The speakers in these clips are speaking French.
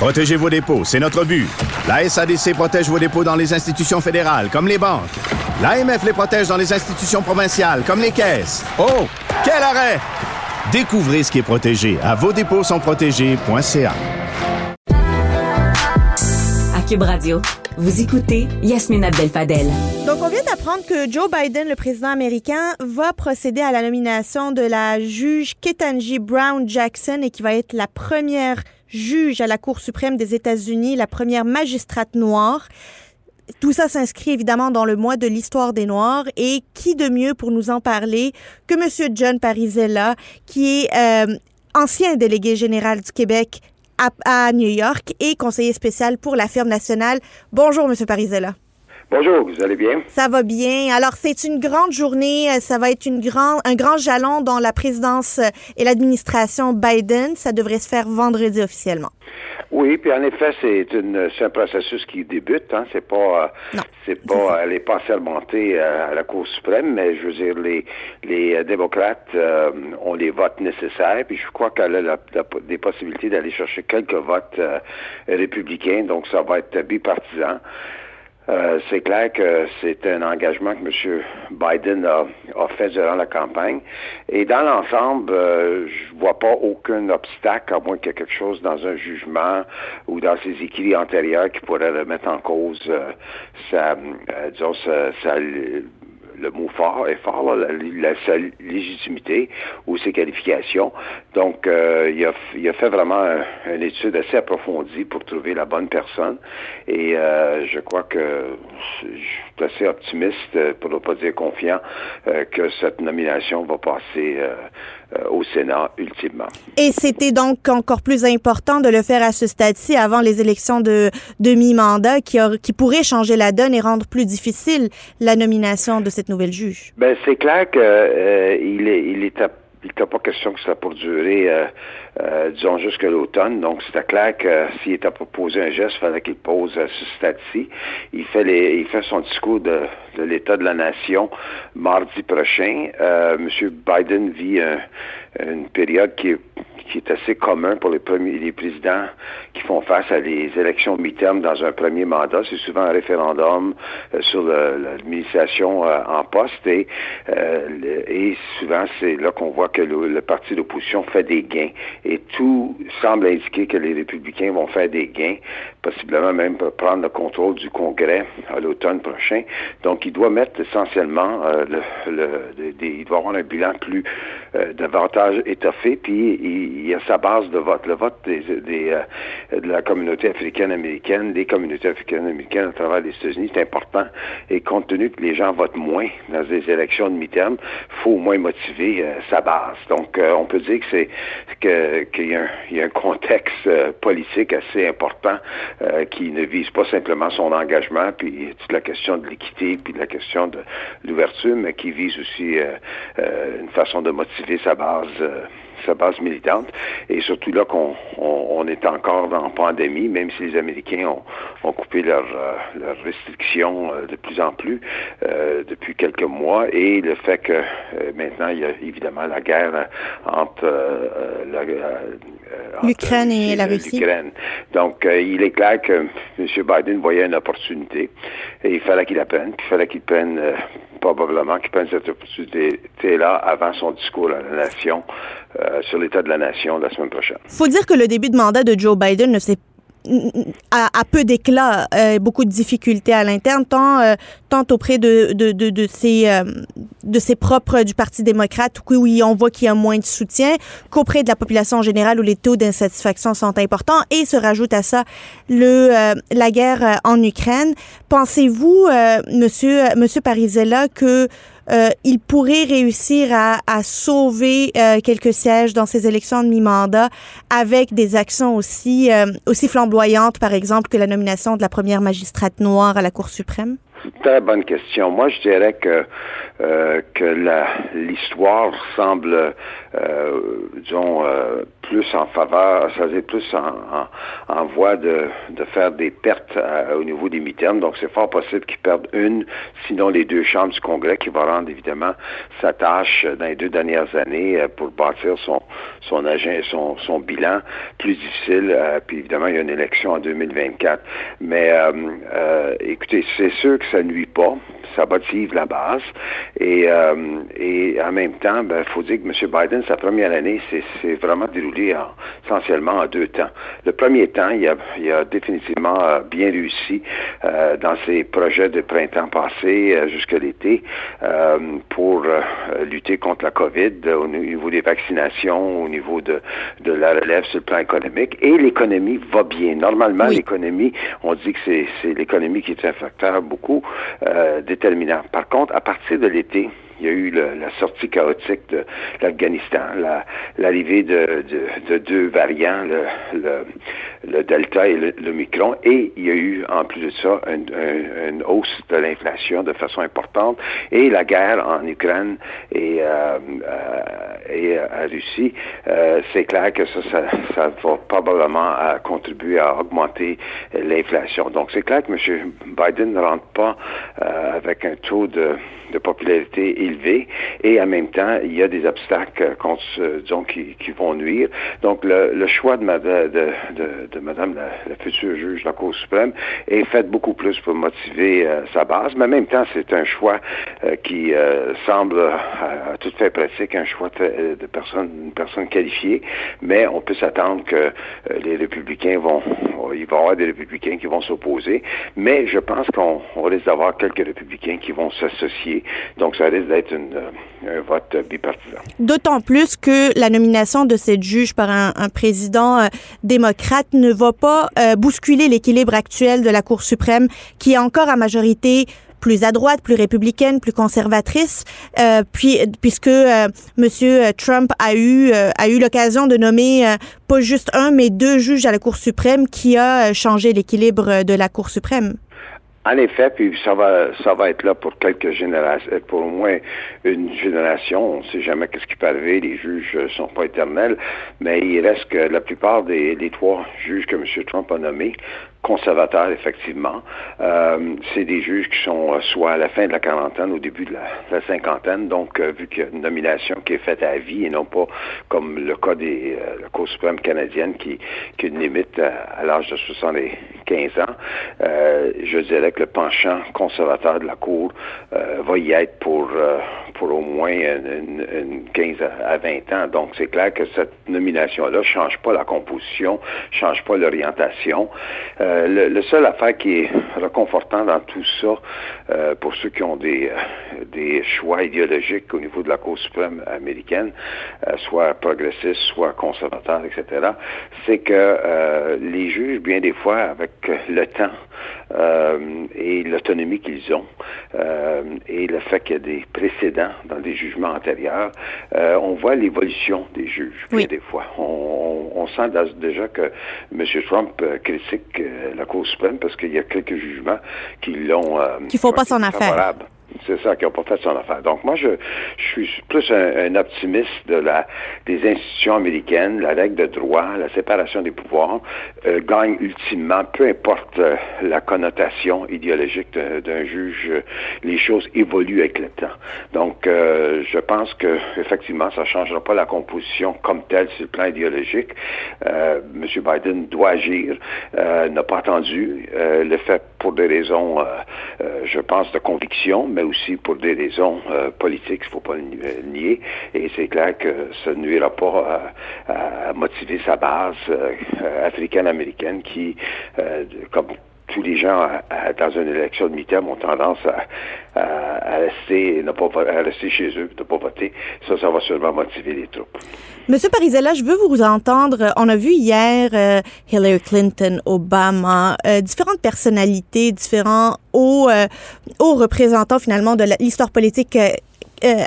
Protégez vos dépôts, c'est notre but. La SADC protège vos dépôts dans les institutions fédérales, comme les banques. L'AMF les protège dans les institutions provinciales, comme les caisses. Oh, quel arrêt! Découvrez ce qui est protégé à vos dépôts sont protégés.ca. À Cube Radio, vous écoutez Yasmine Abdel-Fadel. Donc, on vient d'apprendre que Joe Biden, le président américain, va procéder à la nomination de la juge Ketanji Brown Jackson et qui va être la première juge à la Cour suprême des États-Unis, la première magistrate noire. Tout ça s'inscrit évidemment dans le mois de l'histoire des Noirs et qui de mieux pour nous en parler que Monsieur John Parizella, qui est euh, ancien délégué général du Québec à, à, New York et conseiller spécial pour la firme nationale. Bonjour Monsieur Parizella. Bonjour, vous allez bien? Ça va bien. Alors, c'est une grande journée. Ça va être une grand, un grand jalon dans la présidence et l'administration Biden. Ça devrait se faire vendredi officiellement. Oui, puis en effet, c'est une c'est un processus qui débute. Hein. C'est pas non, c'est pas elle est pas sermentée à la Cour suprême, mais je veux dire les les démocrates euh, ont les votes nécessaires. Puis je crois qu'elle a la, la, des possibilités d'aller chercher quelques votes euh, républicains. Donc ça va être bipartisan. Euh, c'est clair que c'est un engagement que M. Biden a, a, fait durant la campagne. Et dans l'ensemble, euh, je vois pas aucun obstacle, à moins qu'il y ait quelque chose dans un jugement ou dans ses écrits antérieurs qui pourrait remettre en cause euh, sa, disons, sa, sa le mot fort est fort, là, la, sa légitimité ou ses qualifications. Donc, euh, il, a, il a fait vraiment un, une étude assez approfondie pour trouver la bonne personne. Et euh, je crois que je suis assez optimiste, pour ne pas dire confiant, euh, que cette nomination va passer au Sénat ultimement. Et c'était donc encore plus important de le faire à ce stade-ci avant les élections de, de mi-mandat qui, qui pourraient changer la donne et rendre plus difficile la nomination de cette nouvelle juge. Ben, c'est clair qu'il euh, il est, il est à il n'était pas question que ça pour durer, euh, euh, disons, jusqu'à l'automne. Donc, c'était clair que s'il était proposé un geste, il fallait qu'il pose à ce stade-ci. Il fait les, il fait son discours de, de l'état de la nation mardi prochain. Euh, M. Biden vit un, une période qui est qui est assez commun pour les premiers les présidents qui font face à des élections mi-terme dans un premier mandat. C'est souvent un référendum euh, sur l'administration euh, en poste et, euh, et souvent c'est là qu'on voit que le, parti d'opposition fait des gains et tout semble indiquer que les républicains vont faire des gains, possiblement même prendre le contrôle du Congrès à l'automne prochain. Donc il doit mettre essentiellement le, le, il doit avoir un bilan plus davantage étoffé puis il y a sa base de vote. Le vote euh, de la communauté africaine-américaine, des communautés africaines-américaines à travers les États-Unis, c'est important. Et compte tenu que les gens votent moins dans des élections de mi-terme, faut au moins motiver euh, sa base. Donc, euh, on peut dire qu'il y, a un contexte politique assez important qui ne vise pas simplement son engagement, puis toute la question de l'équité, puis la question de l'ouverture, mais qui vise aussi une façon de motiver sa base sa base militante. Et surtout là qu'on on, on, est encore en pandémie, même si les Américains ont, ont coupé leurs leur restrictions euh, de plus en plus euh, depuis quelques mois. Et le fait que euh, maintenant, il y a évidemment la guerre entre l'Ukraine et la Russie. Donc, il est clair que M. Biden voyait une opportunité et il fallait qu'il la prenne. Puis il fallait qu'il prenne probablement qu'il prenne cette opportunité-là avant son discours à la nation euh, sur l'état de la nation la semaine prochaine. faut dire que le début de mandat de Joe Biden ne s'est à, peu d'éclat, euh, beaucoup de difficultés à l'interne, tant, euh, tant auprès de, de, de, de ses, euh, de ses propres du Parti démocrate, où oui, on voit qu'il y a moins de soutien, qu'auprès de la population en général, où les taux d'insatisfaction sont importants, et se rajoute à ça le, euh, la guerre en Ukraine. Pensez-vous, monsieur, monsieur Parizella, que il pourrait réussir à, sauver quelques sièges dans ces élections de mi-mandat avec des actions aussi, aussi flamboyantes, par exemple, que la nomination de la première magistrate noire à la Cour suprême? Très bonne question. Moi, je dirais que euh, que l'histoire semble, euh, disons, euh, plus en faveur, ça veut plus en, voie de, faire des pertes au niveau des mi-termes. Donc, c'est fort possible qu'ils perdent une, sinon les deux chambres du Congrès, qui va rendre évidemment sa tâche dans les deux dernières années pour bâtir son son, agent, son, son bilan plus difficile. puis évidemment, il y a une élection en 2024. Mais écoutez, c'est sûr que ça nuit pas, ça motive la base. Et, euh, et en même temps, il ben, faut dire que M. Biden, sa première année, c'est vraiment déroulé essentiellement en deux temps. Le premier temps, il a, il a définitivement euh, bien réussi euh, dans ses projets de printemps passé jusqu'à l'été pour lutter contre la COVID au niveau des vaccinations, au niveau de, de la relève sur le plan économique. Et l'économie va bien. Normalement, l'économie, on dit que c'est l'économie qui est un facteur beaucoup déterminant. Par contre, à partir de il y a eu la sortie chaotique de l'Afghanistan, l'arrivée de, de, deux variants, Delta et le, Micron, et il y a eu en plus de ça une, hausse de l'inflation de façon importante, et la guerre en Ukraine et, euh, euh, et à Russie, euh, c'est clair que ça, ça, ça va probablement contribuer à augmenter l'inflation. Donc c'est clair que M. Biden ne rentre pas avec un taux de, de popularité et en même temps, il y a des obstacles disons, qui, qui, vont nuire. Donc, le, choix de, de, de, Madame la, future juge de la Cour suprême est fait beaucoup plus pour motiver euh, sa base, mais en même temps, c'est un choix euh, qui euh, semble à, tout fait pratique, un choix de personne, une personne qualifiée, mais on peut s'attendre que les républicains vont, il va y avoir des républicains qui vont s'opposer, mais je pense qu'on risque d'avoir quelques républicains qui vont s'associer, donc ça risque d'être un vote bipartisan. D'autant plus que la nomination de cette juge par un, président euh, démocrate ne va pas euh, bousculer l'équilibre actuel de la Cour suprême, qui est encore à majorité plus à droite, plus républicaine, plus conservatrice, puis puisque M. Monsieur Trump a eu a eu l'occasion de nommer pas juste un mais deux juges à la Cour suprême, qui a changé l'équilibre de la Cour suprême. En effet, puis ça va, ça va être là pour quelques générations, euh, pour au moins une génération. On ne sait jamais qu'est-ce qui peut arriver. Les juges ne sont pas éternels, mais il reste que la plupart des, des trois juges que M. Trump a nommés conservateurs, effectivement. Euh, c'est des juges qui sont euh, soit à la fin de la quarantaine, au début de la, cinquantaine, donc euh, vu qu'il y a une nomination qui est faite à vie et non pas comme le cas des la Cour suprême canadienne qui, qui une limite à, l'âge de 75 ans, je dirais que le penchant conservateur de la Cour va y être pour pour au moins une, 15 à 20 ans. Donc c'est clair que cette nomination-là change pas la composition, change pas l'orientation. Euh, le, seul affaire qui est réconfortant dans tout ça, euh, pour ceux qui ont des, euh, des choix idéologiques au niveau de la Cour suprême américaine, soit progressistes, soit conservateurs, etc., c'est que les juges, bien des fois, avec le temps et l'autonomie qu'ils ont, et le fait qu'il y a des précédents dans des jugements antérieurs, on voit l'évolution des juges, bien des fois. On, on, sent déjà que M. Trump critique euh, la Cour suprême parce qu'il y a quelques jugements qui l'ont... Euh, ne faut pas son affaire. C'est ça, qui n'ont pas fait son affaire. Donc moi, je, suis plus un, optimiste de la des institutions américaines, la règle de droit, la séparation des pouvoirs euh, gagne ultimement, peu importe euh, la connotation idéologique d'un juge, les choses évoluent avec le temps. Donc euh, je pense que effectivement, ça ne changera pas la composition comme telle sur le plan idéologique. Euh, M. Biden doit agir, n'a pas attendu, le fait pour des raisons, je pense, de conviction, mais aussi pour des raisons euh, politiques, il faut pas le nier. Et c'est clair que ça ne nuira pas à, motiver sa base euh, africaine-américaine qui, euh, comme tous les gens dans une élection de mi-terme ont tendance à, rester, ne pas, rester chez eux, ne pas voter. Ça, ça va sûrement motiver les troupes. Monsieur Parisella, je veux vous entendre. On a vu hier euh, Hillary Clinton, Obama, euh, différentes personnalités, différents hauts, euh, hauts représentants finalement de l'histoire politique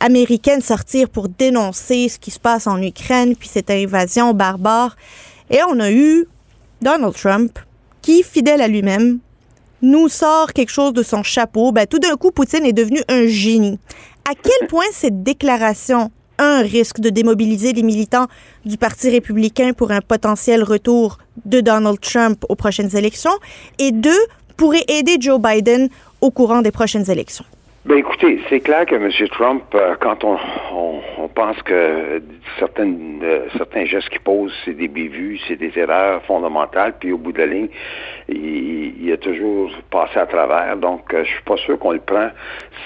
américaines sortir pour dénoncer ce qui se passe en Ukraine, puis cette invasion barbare. Et on a eu Donald Trump qui, fidèle à lui-même, nous sort quelque chose de son chapeau. Ben, tout d'un coup, Poutine est devenu un génie. À quel point cette déclaration un risque de démobiliser les militants du Parti républicain pour un potentiel retour de Donald Trump aux prochaines élections? Et deux, pourrait aider Joe Biden au courant des prochaines élections? Ben écoutez, c'est clair que M. Trump, euh, quand on, pense que euh, certains gestes qu'il pose, c'est des bévues, c'est des erreurs fondamentales, puis au bout de la ligne, il, a toujours passé à travers. Donc, euh, je suis pas sûr qu'on le prend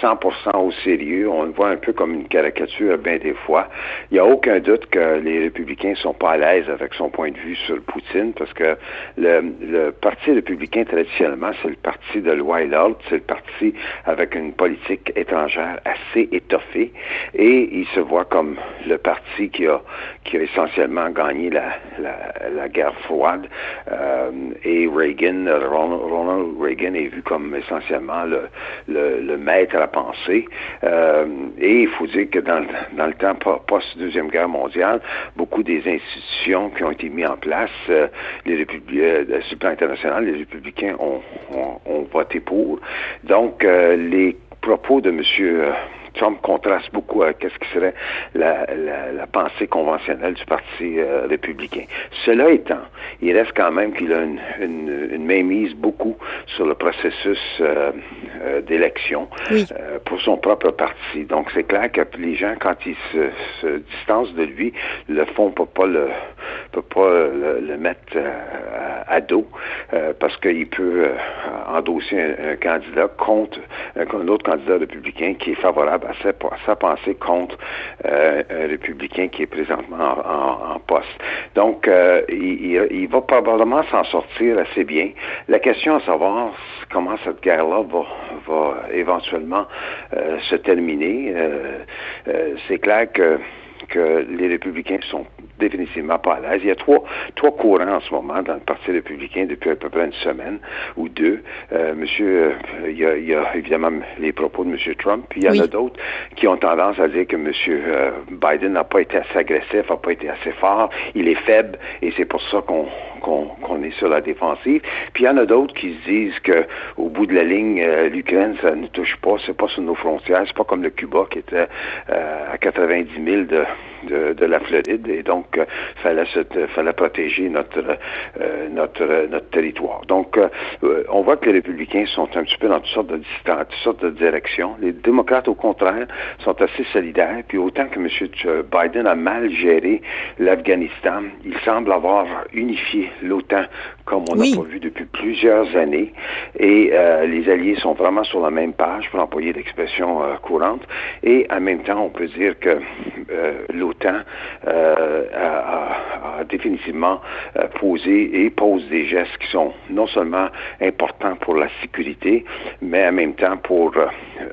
100% au sérieux. On le voit un peu comme une caricature bien des fois. Il n'y a aucun doute que les républicains sont pas à l'aise avec son point de vue sur Poutine, parce que le, le Parti républicain, traditionnellement, c'est le parti de loi et l'ordre, c'est le parti avec une politique étrangère assez étoffée, et il se voit comme le parti qui a, qui a essentiellement gagné la, la, guerre froide. Euh, et Reagan, Ronald, Reagan est vu comme essentiellement le, le, maître à penser. Euh, et il faut dire que dans, dans le temps post-deuxième guerre mondiale, beaucoup des institutions qui ont été mises en place, euh, les républicains, sur le plan international, les républicains ont, ont, ont voté pour. Donc, les propos de M. Trump contraste beaucoup avec ce qui serait la, la, pensée conventionnelle du Parti euh, républicain. Cela étant, il reste quand même qu'il a une, une, une mainmise beaucoup sur le processus euh, euh, d'élection pour son propre parti. Donc c'est clair que les gens, quand ils se, se distancent de lui, le font pour pas le peut pas le, mettre à, dos parce qu'il peut endosser un, candidat contre un autre candidat républicain qui est favorable à sa, pensée contre euh, un républicain qui est présentement en, poste. Donc, euh, il, va probablement s'en sortir assez bien. La question à savoir comment cette guerre-là va, éventuellement euh, se terminer, c'est clair que que les républicains sont définitivement pas à l'aise. Il y a trois, trois courants en ce moment dans le Parti républicain depuis à peu près une semaine ou deux. Euh, monsieur, euh, il, y a, il, y a, évidemment les propos de M. Trump, puis il y en a d'autres qui ont tendance à dire que M. Euh, Biden n'a pas été assez agressif, n'a pas été assez fort, il est faible, et c'est pour ça qu'on qu'on est sur la défensive. Puis il y en a d'autres qui se disent que au bout de la ligne, euh, l'Ukraine, ça ne touche pas, c'est pas sur nos frontières, c'est pas comme le Cuba qui était à 90 000 de de, la Floride et donc euh, fallait, fallait protéger notre, euh, notre, notre territoire. Donc euh, on voit que les républicains sont un petit peu dans toutes sortes de distances, toutes sortes de directions. Les démocrates, au contraire, sont assez solidaires. Puis autant que M. Biden a mal géré l'Afghanistan, il semble avoir unifié l'OTAN comme on n'a pas vu depuis plusieurs années. Et les alliés sont vraiment sur la même page, pour employer l'expression courante. Et en même temps, on peut dire que l'OTAN euh, définitivement euh, posé et pose des gestes qui sont non seulement importants pour la sécurité, mais en même temps pour euh,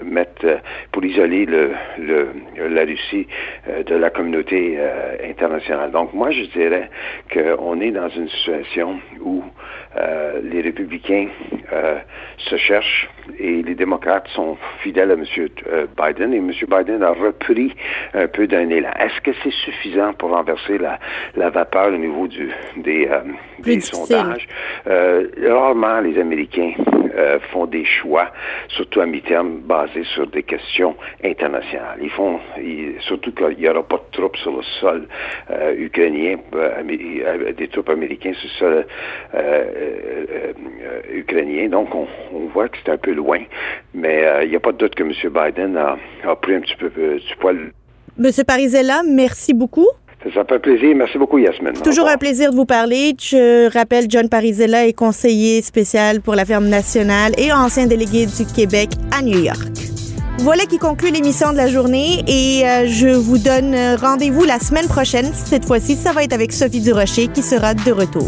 mettre, pour isoler le, la Russie de la communauté internationale. Donc moi, je dirais qu'on est dans une situation où les républicains se cherchent et les démocrates sont fidèles à M. Biden et M. Biden a repris un peu d'un élan. Est-ce que c'est suffisant pour renverser la, la vapeur au niveau du, des, euh, des sondages? Euh, rarement les Américains euh, font des choix, surtout à mi-terme, basés sur des questions internationales. Ils font, surtout qu'il n'y aura pas de troupes sur le sol ukrainien, des troupes américaines sur le sol ukrainien. Donc, on, on voit que c'est un peu loin, mais il n'y a pas de doute que M. Biden a, a pris un petit peu du poil Monsieur Parisella, merci beaucoup. Ça fait plaisir. Merci beaucoup, Yasmine. Toujours un plaisir de vous parler. Je rappelle, John Parisella est conseiller spécial pour la ferme nationale et ancien délégué du Québec à New York. Voilà qui conclut l'émission de la journée et euh, je vous donne rendez-vous la semaine prochaine. Cette fois-ci, ça va être avec Sophie Durocher qui sera de retour.